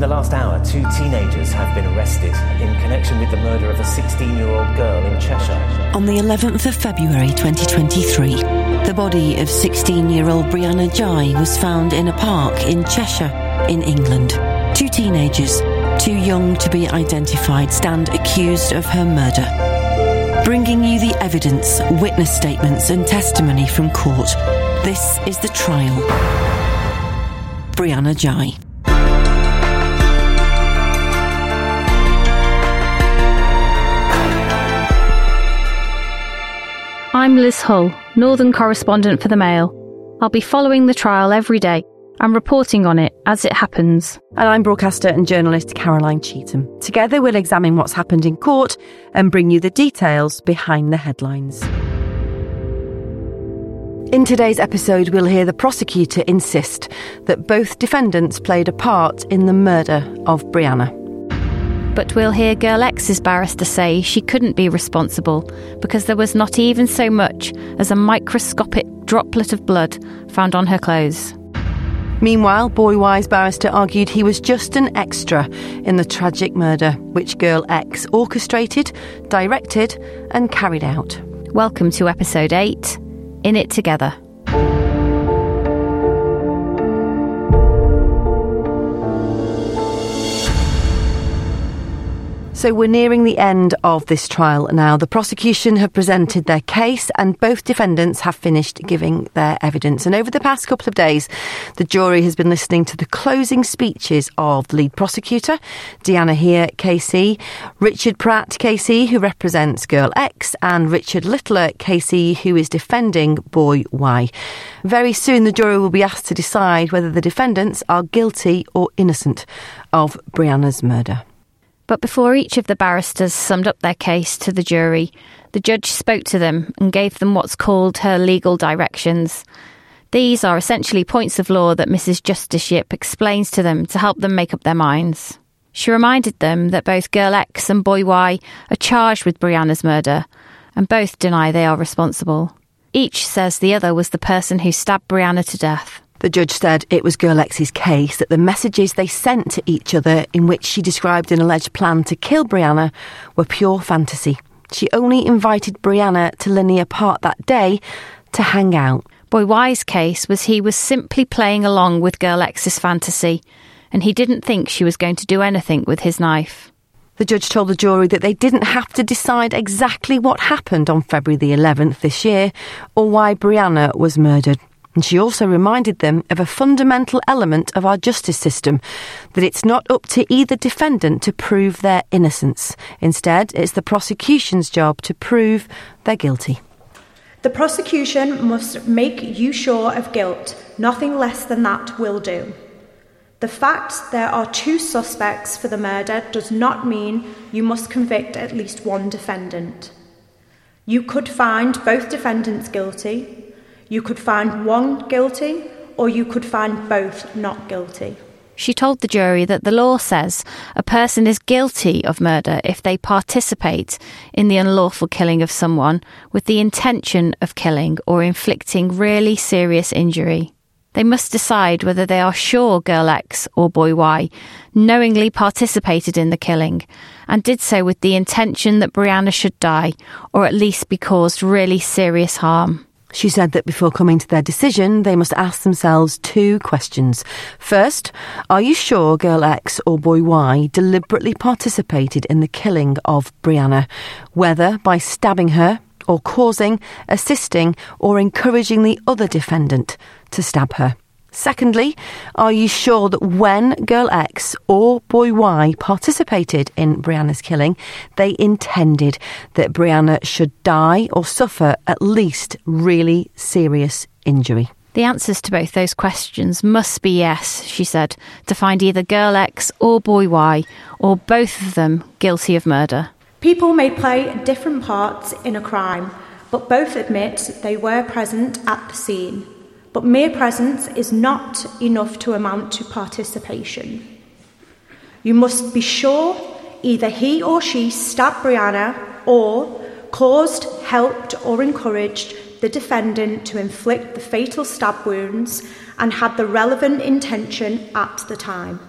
In the last hour, two teenagers have been arrested in connection with the murder of a 16 year old girl in Cheshire. On the 11th of February 2023, the body of 16 year old Brianna Ghey was found in a park in Cheshire, in England. Two teenagers, too young to be identified, stand accused of her murder. Bringing you the evidence, witness statements, and testimony from court. This is the trial. Brianna Ghey. I'm Liz Hull, Northern correspondent for the Mail. I'll be following the trial every day and reporting on it as it happens. And I'm broadcaster and journalist Caroline Cheetham. Together, we'll examine what's happened in court and bring you the details behind the headlines. In today's episode, we'll hear the prosecutor insist that both defendants played a part in the murder of Brianna. But we'll hear Girl X's barrister say she couldn't be responsible because there was not even so much as a microscopic droplet of blood found on her clothes. Meanwhile, Boy Y's barrister argued he was just an extra in the tragic murder which Girl X orchestrated, directed, and carried out. Welcome to episode 8 In It Together. So we're nearing the end of this trial now. The prosecution have presented their case and both defendants have finished giving their evidence. And over the past couple of days, the jury has been listening to the closing speeches of the lead prosecutor, Deanna Heer KC, Richard Pratt KC, who represents Girl X, and Richard Littler KC, who is defending Boy Y. Very soon, the jury will be asked to decide whether the defendants are guilty or innocent of Brianna's murder. But before each of the barristers summed up their case to the jury, the judge spoke to them and gave them what's called her legal directions. These are essentially points of law that Mrs. Justice Yip explains to them to help them make up their minds. She reminded them that both Girl X and Boy Y are charged with Brianna's murder, and both deny they are responsible. Each says the other was the person who stabbed Brianna to death. The judge said it was Girl X's case that the messages they sent to each other, in which she described an alleged plan to kill Brianna, were pure fantasy. She only invited Brianna to Linear Park that day to hang out. Boy Y's case was he was simply playing along with Girl X's fantasy, and he didn't think she was going to do anything with his knife. The judge told the jury that they didn't have to decide exactly what happened on February the 11th this year or why Brianna was murdered. And she also reminded them of a fundamental element of our justice system that it's not up to either defendant to prove their innocence. Instead, it's the prosecution's job to prove they're guilty. The prosecution must make you sure of guilt. Nothing less than that will do. The fact there are two suspects for the murder does not mean you must convict at least one defendant. You could find both defendants guilty, you could find one guilty, or you could find both not guilty. She told the jury that the law says a person is guilty of murder if they participate in the unlawful killing of someone with the intention of killing or inflicting really serious injury. They must decide whether they are sure Girl X or Boy Y knowingly participated in the killing and did so with the intention that Brianna should die or at least be caused really serious harm. She said that before coming to their decision, they must ask themselves two questions. First, are you sure girl X or boy Y deliberately participated in the killing of Brianna, whether by stabbing her or causing, assisting, or encouraging the other defendant to stab her? Secondly, are you sure that when Girl X or Boy Y participated in Brianna's killing, they intended that Brianna should die or suffer at least really serious injury? The answers to both those questions must be yes, she said, to find either Girl X or Boy Y, or both of them guilty of murder. People may play different parts in a crime, but both admit they were present at the scene. But mere presence is not enough to amount to participation. You must be sure either he or she stabbed Brianna or caused, helped, or encouraged the defendant to inflict the fatal stab wounds and had the relevant intention at the time.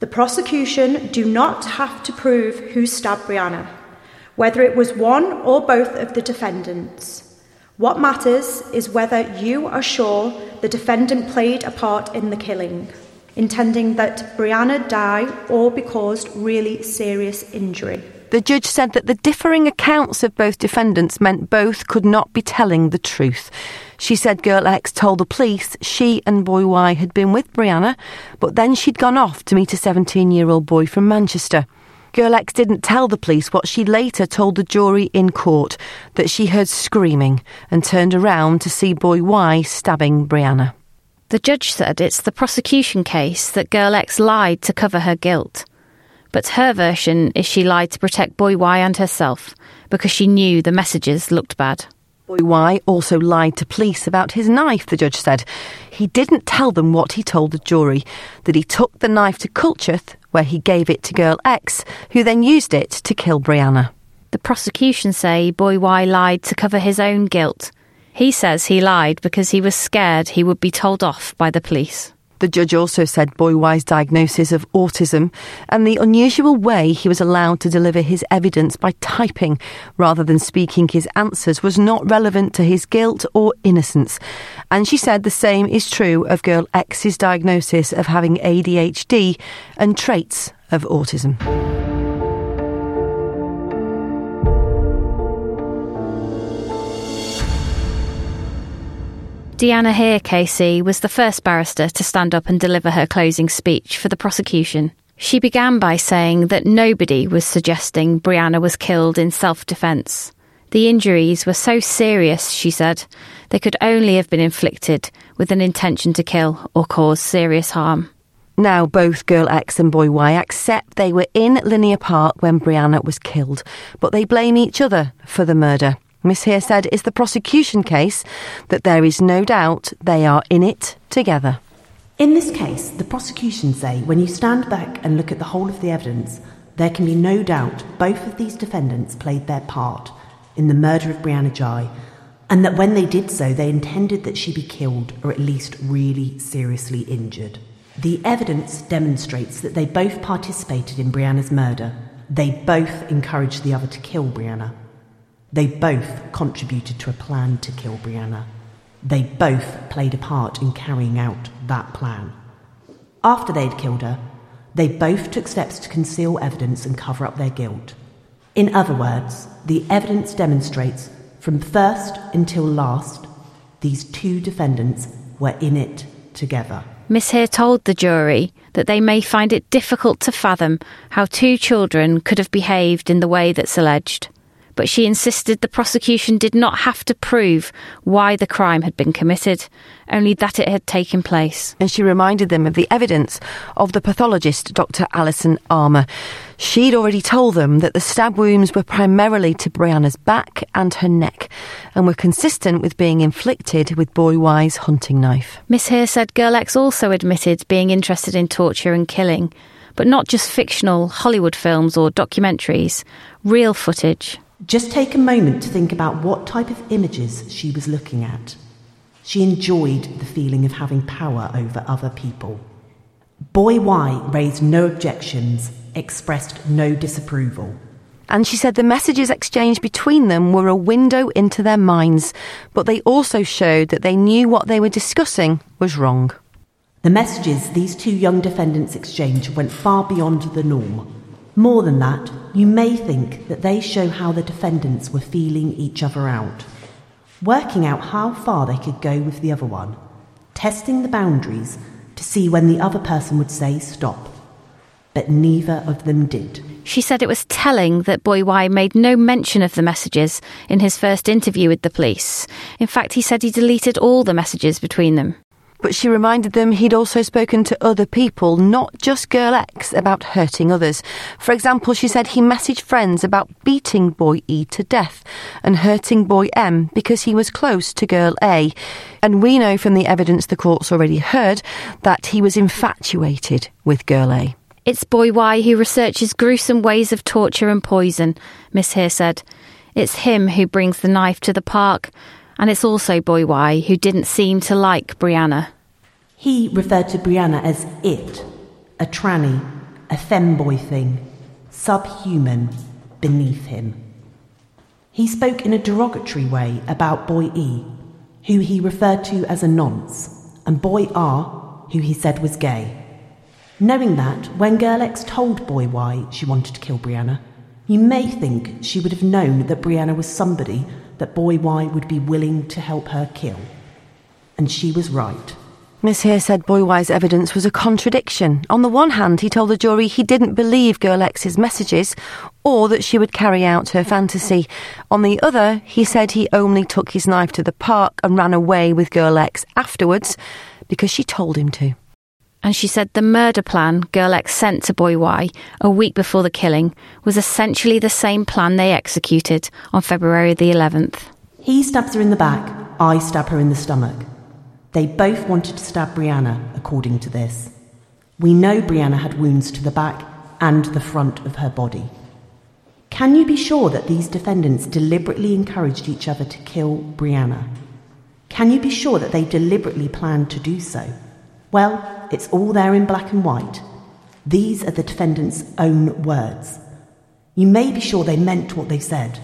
The prosecution do not have to prove who stabbed Brianna, whether it was one or both of the defendants. What matters is whether you are sure the defendant played a part in the killing, intending that Brianna die or be caused really serious injury. The judge said that the differing accounts of both defendants meant both could not be telling the truth. She said girl X told the police she and boy Y had been with Brianna, but then she'd gone off to meet a 17 year old boy from Manchester. Girl X didn't tell the police what she later told the jury in court that she heard screaming and turned around to see boy Y stabbing Brianna. The judge said it's the prosecution case that Girl X lied to cover her guilt. But her version is she lied to protect Boy Y and herself because she knew the messages looked bad. Boy Y also lied to police about his knife, the judge said. He didn't tell them what he told the jury that he took the knife to Culcheth, where he gave it to girl X, who then used it to kill Brianna. The prosecution say Boy Y lied to cover his own guilt. He says he lied because he was scared he would be told off by the police. The judge also said Boy Y's diagnosis of autism and the unusual way he was allowed to deliver his evidence by typing rather than speaking his answers was not relevant to his guilt or innocence. And she said the same is true of girl X's diagnosis of having ADHD and traits of autism. Deanna Heer KC was the first barrister to stand up and deliver her closing speech for the prosecution. She began by saying that nobody was suggesting Brianna was killed in self defence. The injuries were so serious, she said, they could only have been inflicted with an intention to kill or cause serious harm. Now, both Girl X and Boy Y accept they were in Linear Park when Brianna was killed, but they blame each other for the murder. Miss Heer said is the prosecution case that there is no doubt they are in it together. In this case, the prosecution say when you stand back and look at the whole of the evidence, there can be no doubt both of these defendants played their part in the murder of Brianna Ghey, and that when they did so, they intended that she be killed or at least really seriously injured. The evidence demonstrates that they both participated in Brianna's murder. They both encouraged the other to kill Brianna. They both contributed to a plan to kill Brianna. They both played a part in carrying out that plan. After they'd killed her, they both took steps to conceal evidence and cover up their guilt. In other words, the evidence demonstrates from first until last, these two defendants were in it together. Miss Heer told the jury that they may find it difficult to fathom how two children could have behaved in the way that's alleged but she insisted the prosecution did not have to prove why the crime had been committed, only that it had taken place. And she reminded them of the evidence of the pathologist, Dr. Alison Armour. She'd already told them that the stab wounds were primarily to Brianna's back and her neck and were consistent with being inflicted with Boy Y's hunting knife. Miss Heer said Girl X also admitted being interested in torture and killing, but not just fictional Hollywood films or documentaries, real footage. Just take a moment to think about what type of images she was looking at. She enjoyed the feeling of having power over other people. Boy Y raised no objections, expressed no disapproval. And she said the messages exchanged between them were a window into their minds, but they also showed that they knew what they were discussing was wrong. The messages these two young defendants exchanged went far beyond the norm. More than that, you may think that they show how the defendants were feeling each other out, working out how far they could go with the other one, testing the boundaries to see when the other person would say stop. But neither of them did. She said it was telling that Boy Y made no mention of the messages in his first interview with the police. In fact, he said he deleted all the messages between them but she reminded them he'd also spoken to other people, not just Girl X, about hurting others. For example, she said he messaged friends about beating Boy E to death and hurting Boy M because he was close to Girl A. And we know from the evidence the court's already heard that he was infatuated with Girl A. It's Boy Y who researches gruesome ways of torture and poison, Miss Heer said. It's him who brings the knife to the park, and it's also Boy Y who didn't seem to like Brianna. He referred to Brianna as it, a tranny, a femboy thing, subhuman, beneath him. He spoke in a derogatory way about Boy E, who he referred to as a nonce, and Boy R, who he said was gay. Knowing that, when Girl X told Boy Y she wanted to kill Brianna, you may think she would have known that Brianna was somebody that Boy Y would be willing to help her kill. And she was right. Miss Heer said Boy Y's evidence was a contradiction. On the one hand, he told the jury he didn't believe Girl X's messages or that she would carry out her fantasy. On the other, he said he only took his knife to the park and ran away with Girl X afterwards because she told him to and she said the murder plan Girl X sent to Boy Y a week before the killing was essentially the same plan they executed on February the 11th. He stabs her in the back, I stab her in the stomach. They both wanted to stab Brianna, according to this. We know Brianna had wounds to the back and the front of her body. Can you be sure that these defendants deliberately encouraged each other to kill Brianna? Can you be sure that they deliberately planned to do so? Well, it's all there in black and white. These are the defendant's own words. You may be sure they meant what they said,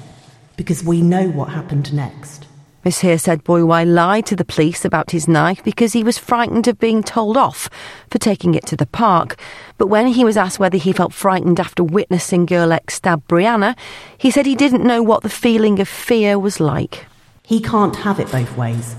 because we know what happened next. Miss Heer said Boy Y lied to the police about his knife because he was frightened of being told off for taking it to the park. But when he was asked whether he felt frightened after witnessing Girl X stab Brianna, he said he didn't know what the feeling of fear was like. He can't have it both ways.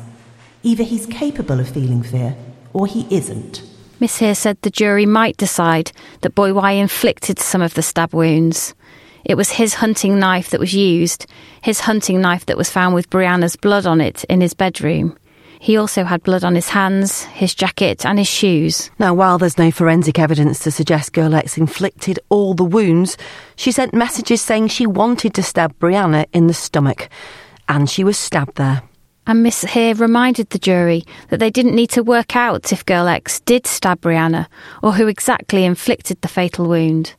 Either he's capable of feeling fear, or he isn't. Miss Heer said the jury might decide that Boy Y inflicted some of the stab wounds. It was his hunting knife that was used, his hunting knife that was found with Brianna's blood on it in his bedroom. He also had blood on his hands, his jacket, and his shoes. Now, while there's no forensic evidence to suggest Girl X inflicted all the wounds, she sent messages saying she wanted to stab Brianna in the stomach, and she was stabbed there. And Miss Heer reminded the jury that they didn't need to work out if Girl X did stab Brianna or who exactly inflicted the fatal wound.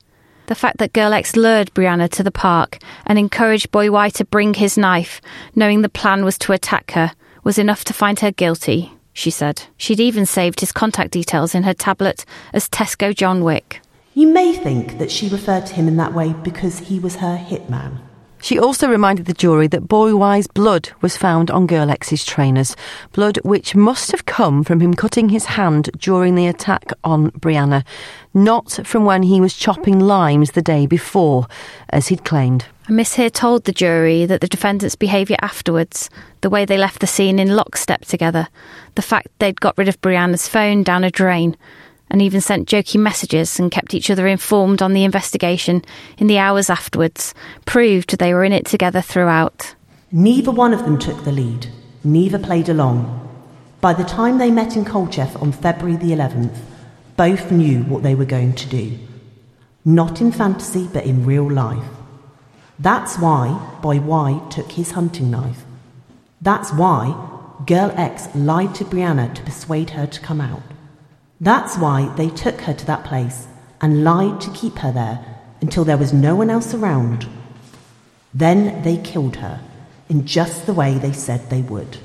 The fact that Girl X lured Brianna to the park and encouraged Boy Y to bring his knife, knowing the plan was to attack her, was enough to find her guilty, she said. She'd even saved his contact details in her tablet as Tesco John Wick. You may think that she referred to him in that way because he was her hitman. She also reminded the jury that Boy Y's blood was found on Girl X's trainers, blood which must have come from him cutting his hand during the attack on Brianna, not from when he was chopping limes the day before, as he'd claimed. Miss Heer told the jury that the defendants' behaviour afterwards, the way they left the scene in lockstep together, the fact they'd got rid of Brianna's phone down a drain, and even sent jokey messages and kept each other informed on the investigation in the hours afterwards, proved they were in it together throughout. Neither one of them took the lead, neither played along. By the time they met in Culcheth on February the 11th, both knew what they were going to do. Not in fantasy, but in real life. That's why Boy Y took his hunting knife. That's why Girl X lied to Brianna to persuade her to come out. That's why they took her to that place and lied to keep her there until there was no one else around. Then they killed her in just the way they said they would.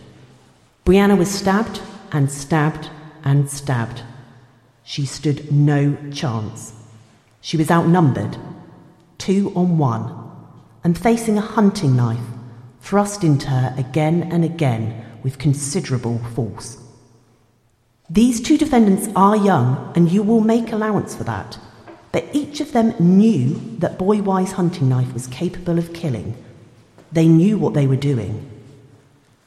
Brianna was stabbed and stabbed and stabbed. She stood no chance. She was outnumbered, two on one, and facing a hunting knife thrust into her again and again with considerable force. These two defendants are young, and you will make allowance for that. But each of them knew that Boy Y's hunting knife was capable of killing. They knew what they were doing.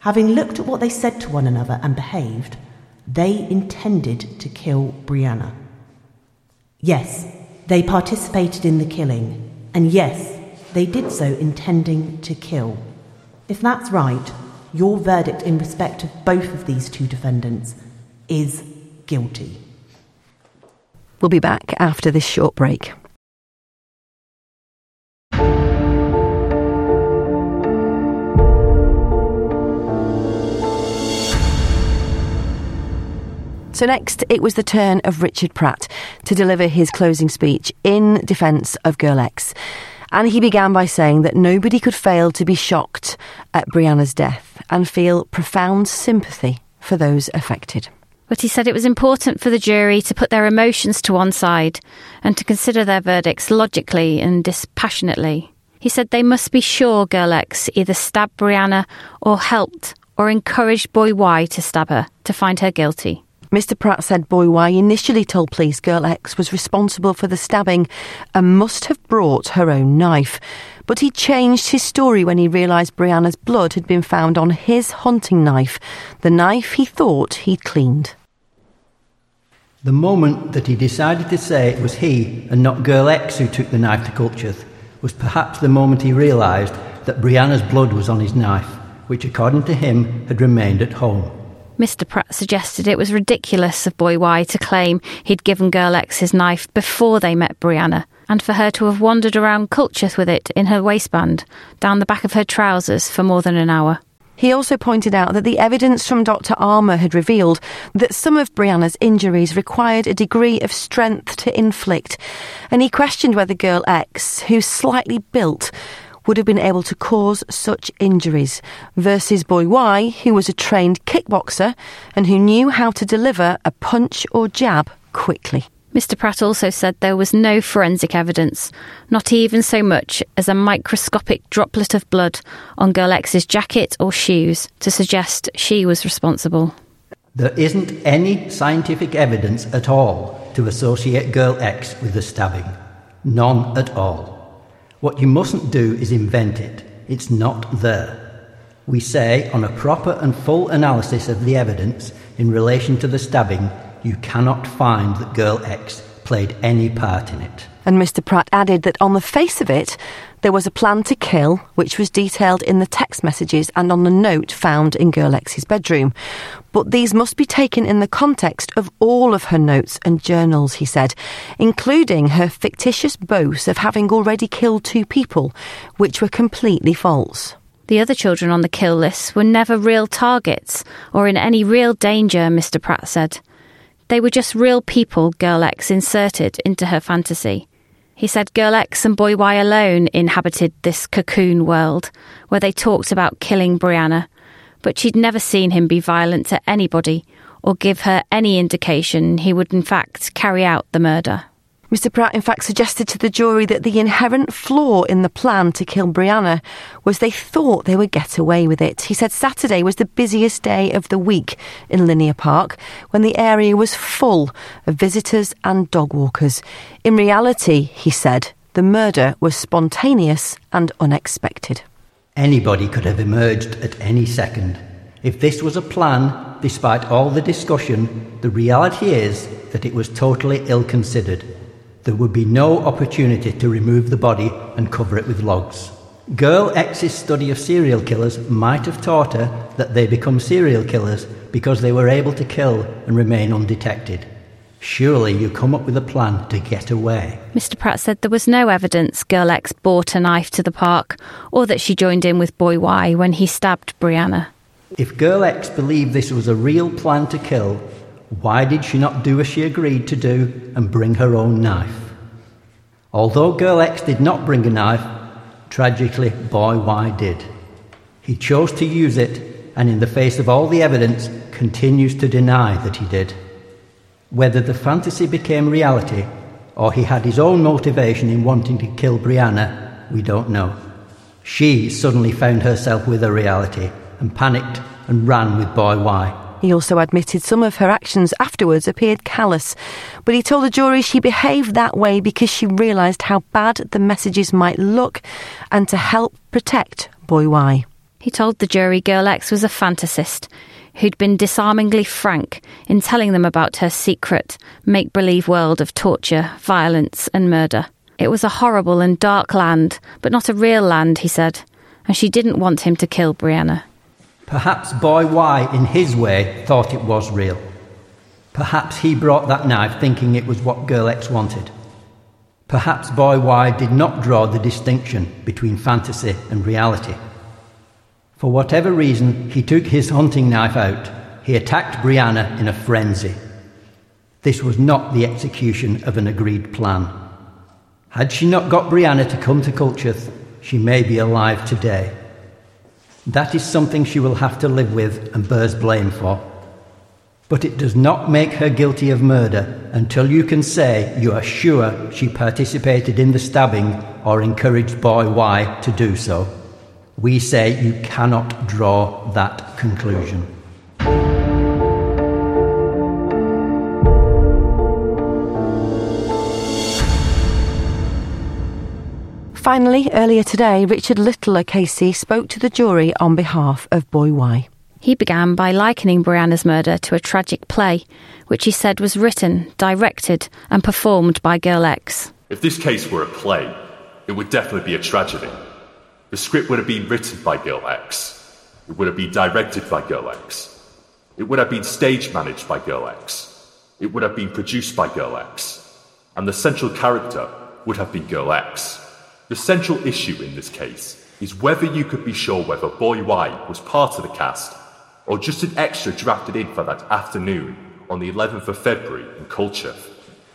Having looked at what they said to one another and behaved, they intended to kill Brianna. Yes, they participated in the killing, and yes, they did so intending to kill. If that's right, your verdict in respect of both of these two defendants is guilty. We'll be back after this short break. So, next, it was the turn of Richard Pratt to deliver his closing speech in defence of Girl X. And he began by saying that nobody could fail to be shocked at Brianna's death and feel profound sympathy for those affected. But he said it was important for the jury to put their emotions to one side and to consider their verdicts logically and dispassionately. He said they must be sure Girl X either stabbed Brianna or helped or encouraged Boy Y to stab her to find her guilty. Mr. Pratt said Boy Y initially told police Girl X was responsible for the stabbing and must have brought her own knife. But he changed his story when he realised Brianna's blood had been found on his hunting knife, the knife he thought he'd cleaned. The moment that he decided to say it was he and not Girl X who took the knife to Culcheth was perhaps the moment he realised that Brianna's blood was on his knife, which, according to him, had remained at home. Mr. Pratt suggested it was ridiculous of Boy Y to claim he'd given Girl X his knife before they met Brianna, and for her to have wandered around Culcheth with it in her waistband, down the back of her trousers for more than an hour. He also pointed out that the evidence from Dr. Armour had revealed that some of Brianna's injuries required a degree of strength to inflict, and he questioned whether girl X, who's slightly built, would have been able to cause such injuries, versus boy Y, who was a trained kickboxer and who knew how to deliver a punch or jab quickly. Mr. Pratt also said there was no forensic evidence, not even so much as a microscopic droplet of blood on Girl X's jacket or shoes to suggest she was responsible. There isn't any scientific evidence at all to associate Girl X with the stabbing. None at all. What you mustn't do is invent it. It's not there. We say, on a proper and full analysis of the evidence in relation to the stabbing, you cannot find that Girl X played any part in it. And Mr. Pratt added that on the face of it, there was a plan to kill, which was detailed in the text messages and on the note found in Girl X's bedroom. But these must be taken in the context of all of her notes and journals, he said, including her fictitious boast of having already killed two people, which were completely false. The other children on the kill list were never real targets or in any real danger, Mr. Pratt said. They were just real people Girl X inserted into her fantasy. He said Girl X and Boy Y alone inhabited this cocoon world where they talked about killing Brianna, but she'd never seen him be violent to anybody or give her any indication he would in fact carry out the murder. Mr. Pratt, in fact, suggested to the jury that the inherent flaw in the plan to kill Brianna was they thought they would get away with it. He said Saturday was the busiest day of the week in Linear Park when the area was full of visitors and dog walkers. In reality, he said, the murder was spontaneous and unexpected. Anybody could have emerged at any second. If this was a plan, despite all the discussion, the reality is that it was totally ill considered there would be no opportunity to remove the body and cover it with logs. Girl X's study of serial killers might have taught her that they become serial killers because they were able to kill and remain undetected. Surely you come up with a plan to get away. Mr. Pratt said there was no evidence Girl X brought a knife to the park or that she joined in with Boy Y when he stabbed Brianna. If Girl X believed this was a real plan to kill, why did she not do as she agreed to do and bring her own knife? Although Girl X did not bring a knife, tragically, Boy Y did. He chose to use it, and in the face of all the evidence, continues to deny that he did. Whether the fantasy became reality or he had his own motivation in wanting to kill Brianna, we don't know. She suddenly found herself with a reality and panicked and ran with Boy Y. He also admitted some of her actions afterwards appeared callous, but he told the jury she behaved that way because she realised how bad the messages might look and to help protect Boy Y. He told the jury Girl X was a fantasist who'd been disarmingly frank in telling them about her secret, make believe world of torture, violence, and murder. It was a horrible and dark land, but not a real land, he said, and she didn't want him to kill Brianna. Perhaps Boy Y, in his way, thought it was real. Perhaps he brought that knife thinking it was what Girl X wanted. Perhaps Boy Y did not draw the distinction between fantasy and reality. For whatever reason, he took his hunting knife out. He attacked Brianna in a frenzy. This was not the execution of an agreed plan. Had she not got Brianna to come to Culcheth, she may be alive today. That is something she will have to live with and bears blame for. But it does not make her guilty of murder until you can say you are sure she participated in the stabbing or encouraged boy Y to do so. We say you cannot draw that conclusion. Finally, earlier today, Richard Littler KC spoke to the jury on behalf of Boy Y. He began by likening Brianna's murder to a tragic play, which he said was written, directed, and performed by Girl X. If this case were a play, it would definitely be a tragedy. The script would have been written by Girl X. It would have been directed by Girl X. It would have been stage managed by Girl X. It would have been produced by Girl X. And the central character would have been Girl X. The central issue in this case is whether you could be sure whether Boy Y was part of the cast or just an extra drafted in for that afternoon on the 11th of February in Culcheth.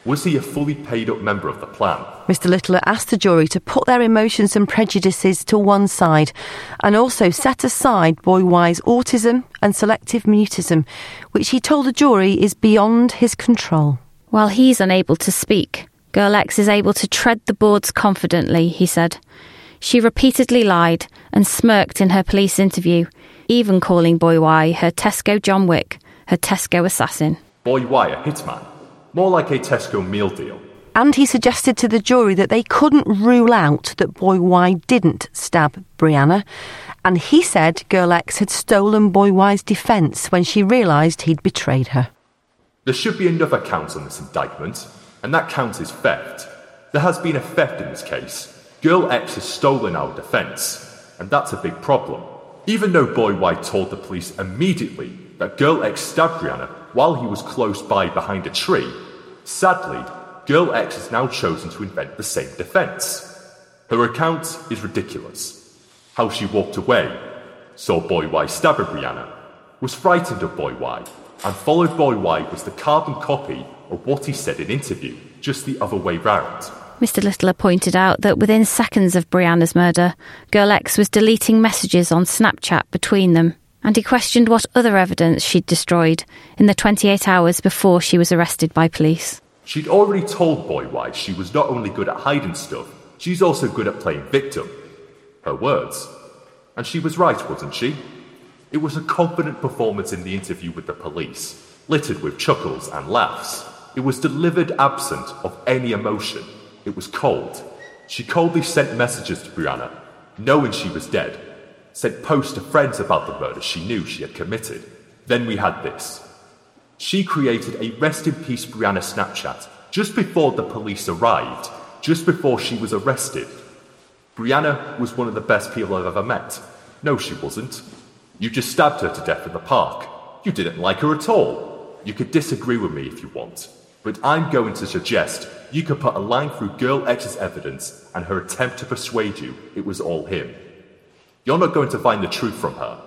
Was he a fully paid up member of the plan? Mr. Littler asked the jury to put their emotions and prejudices to one side and also set aside Boy Y's autism and selective mutism, which he told the jury is beyond his control. While he's unable to speak, Girl X is able to tread the boards confidently, he said. She repeatedly lied and smirked in her police interview, even calling Boy Y her Tesco John Wick, her Tesco assassin. Boy Y a hitman? More like a Tesco meal deal. And he suggested to the jury that they couldn't rule out that Boy Y didn't stab Brianna. And he said Girl X had stolen Boy Y's defence when she realised he'd betrayed her. There should be another count on this indictment and that counts as theft. There has been a theft in this case. Girl X has stolen our defence, and that's a big problem. Even though Boy Y told the police immediately that Girl X stabbed Brianna while he was close by behind a tree, sadly, Girl X has now chosen to invent the same defence. Her account is ridiculous. How she walked away, saw Boy Y stab Brianna, was frightened of Boy Y, and followed Boy Y was the carbon copy of what he said in interview, just the other way round. Mr. Littler pointed out that within seconds of Brianna's murder, Girl X was deleting messages on Snapchat between them, and he questioned what other evidence she'd destroyed in the 28 hours before she was arrested by police. She'd already told Boy Y she was not only good at hiding stuff, she's also good at playing victim. Her words. And she was right, wasn't she? It was a confident performance in the interview with the police, littered with chuckles and laughs. It was delivered absent of any emotion. It was cold. She coldly sent messages to Brianna, knowing she was dead, sent posts to friends about the murder she knew she had committed. Then we had this. She created a rest in peace Brianna Snapchat just before the police arrived, just before she was arrested. Brianna was one of the best people I've ever met. No, she wasn't. You just stabbed her to death in the park. You didn't like her at all. You could disagree with me if you want. But I'm going to suggest you could put a line through Girl X's evidence and her attempt to persuade you it was all him. You're not going to find the truth from her.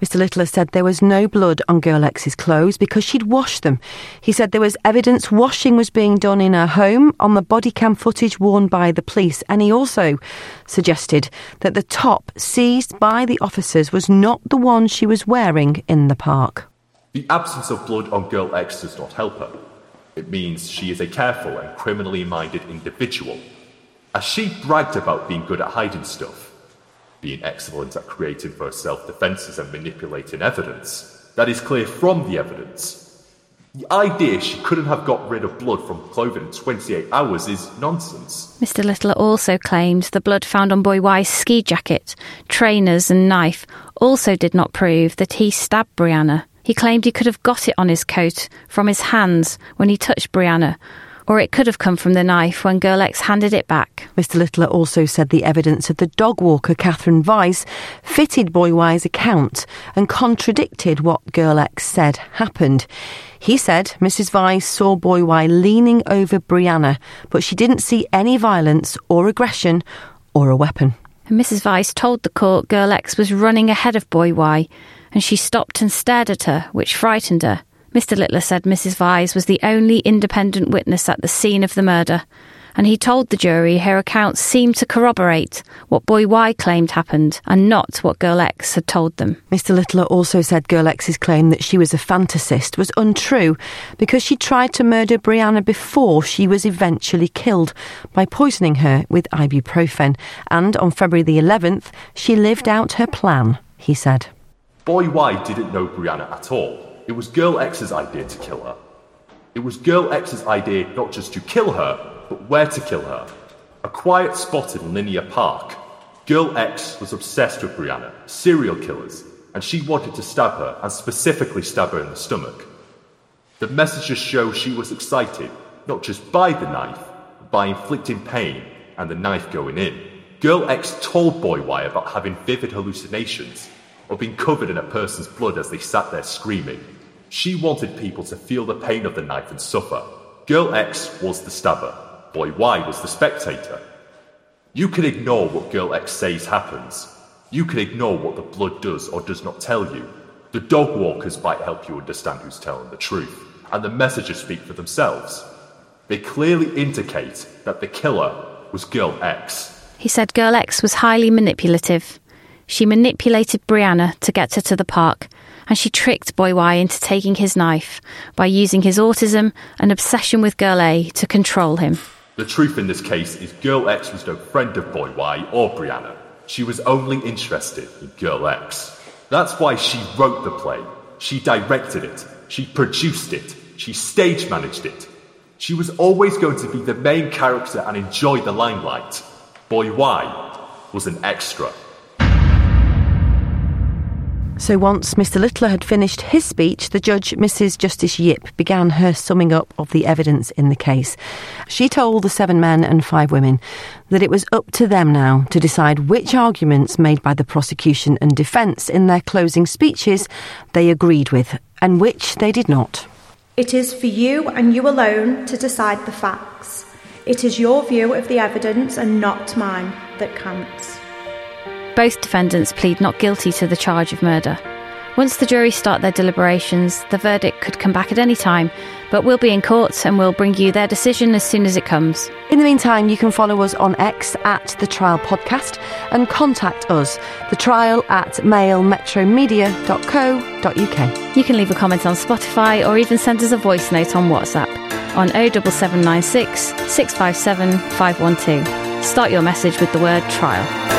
Mr. Littler said there was no blood on Girl X's clothes because she'd washed them. He said there was evidence washing was being done in her home on the body cam footage worn by the police, and he also suggested that the top seized by the officers was not the one she was wearing in the park. The absence of blood on Girl X does not help her. It means she is a careful and criminally minded individual. As she bragged about being good at hiding stuff, being excellent at creating for herself defences and manipulating evidence, that is clear from the evidence. The idea she couldn't have got rid of blood from clothing in 28 hours is nonsense. Mr. Littler also claimed the blood found on Boy Y's ski jacket, trainers, and knife also did not prove that he stabbed Brianna. He claimed he could have got it on his coat from his hands when he touched Brianna, or it could have come from the knife when Girl X handed it back. Mr. Littler also said the evidence of the dog walker Catherine Weiss fitted Boy Y's account and contradicted what Girl X said happened. He said Mrs. Weiss saw Boy Y leaning over Brianna, but she didn't see any violence or aggression or a weapon. And Mrs. Weiss told the court Girl X was running ahead of Boy Y and she stopped and stared at her, which frightened her. Mr. Littler said Mrs. Weiss was the only independent witness at the scene of the murder, and he told the jury her accounts seemed to corroborate what boy Y claimed happened and not what girl X had told them. Mr. Littler also said girl X's claim that she was a fantasist was untrue because she tried to murder Brianna before she was eventually killed by poisoning her with ibuprofen, and on February the 11th, she lived out her plan, he said. Boy Y didn't know Brianna at all. It was Girl X's idea to kill her. It was Girl X's idea not just to kill her, but where to kill her. A quiet spot in Linear Park. Girl X was obsessed with Brianna, serial killers, and she wanted to stab her, and specifically stab her in the stomach. The messages show she was excited, not just by the knife, but by inflicting pain and the knife going in. Girl X told Boy Y about having vivid hallucinations, or being covered in a person's blood as they sat there screaming. She wanted people to feel the pain of the knife and suffer. Girl X was the stabber, Boy Y was the spectator. You can ignore what Girl X says happens. You can ignore what the blood does or does not tell you. The dog walkers might help you understand who's telling the truth, and the messages speak for themselves. They clearly indicate that the killer was Girl X. He said Girl X was highly manipulative. She manipulated Brianna to get her to the park, and she tricked Boy Y into taking his knife by using his autism and obsession with Girl A to control him. The truth in this case is Girl X was no friend of Boy Y or Brianna. She was only interested in Girl X. That's why she wrote the play. She directed it. She produced it. She stage managed it. She was always going to be the main character and enjoy the limelight. Boy Y was an extra. So once Mr. Littler had finished his speech, the judge, Mrs. Justice Yip, began her summing up of the evidence in the case. She told the seven men and five women that it was up to them now to decide which arguments made by the prosecution and defence in their closing speeches they agreed with and which they did not. It is for you and you alone to decide the facts. It is your view of the evidence and not mine that counts. Both defendants plead not guilty to the charge of murder. Once the jury start their deliberations, the verdict could come back at any time, but we'll be in court and we'll bring you their decision as soon as it comes. In the meantime, you can follow us on X at The Trial Podcast and contact us, the trial at mailmetromedia.co.uk. You can leave a comment on Spotify or even send us a voice note on WhatsApp on 07796 657 512. Start your message with the word trial.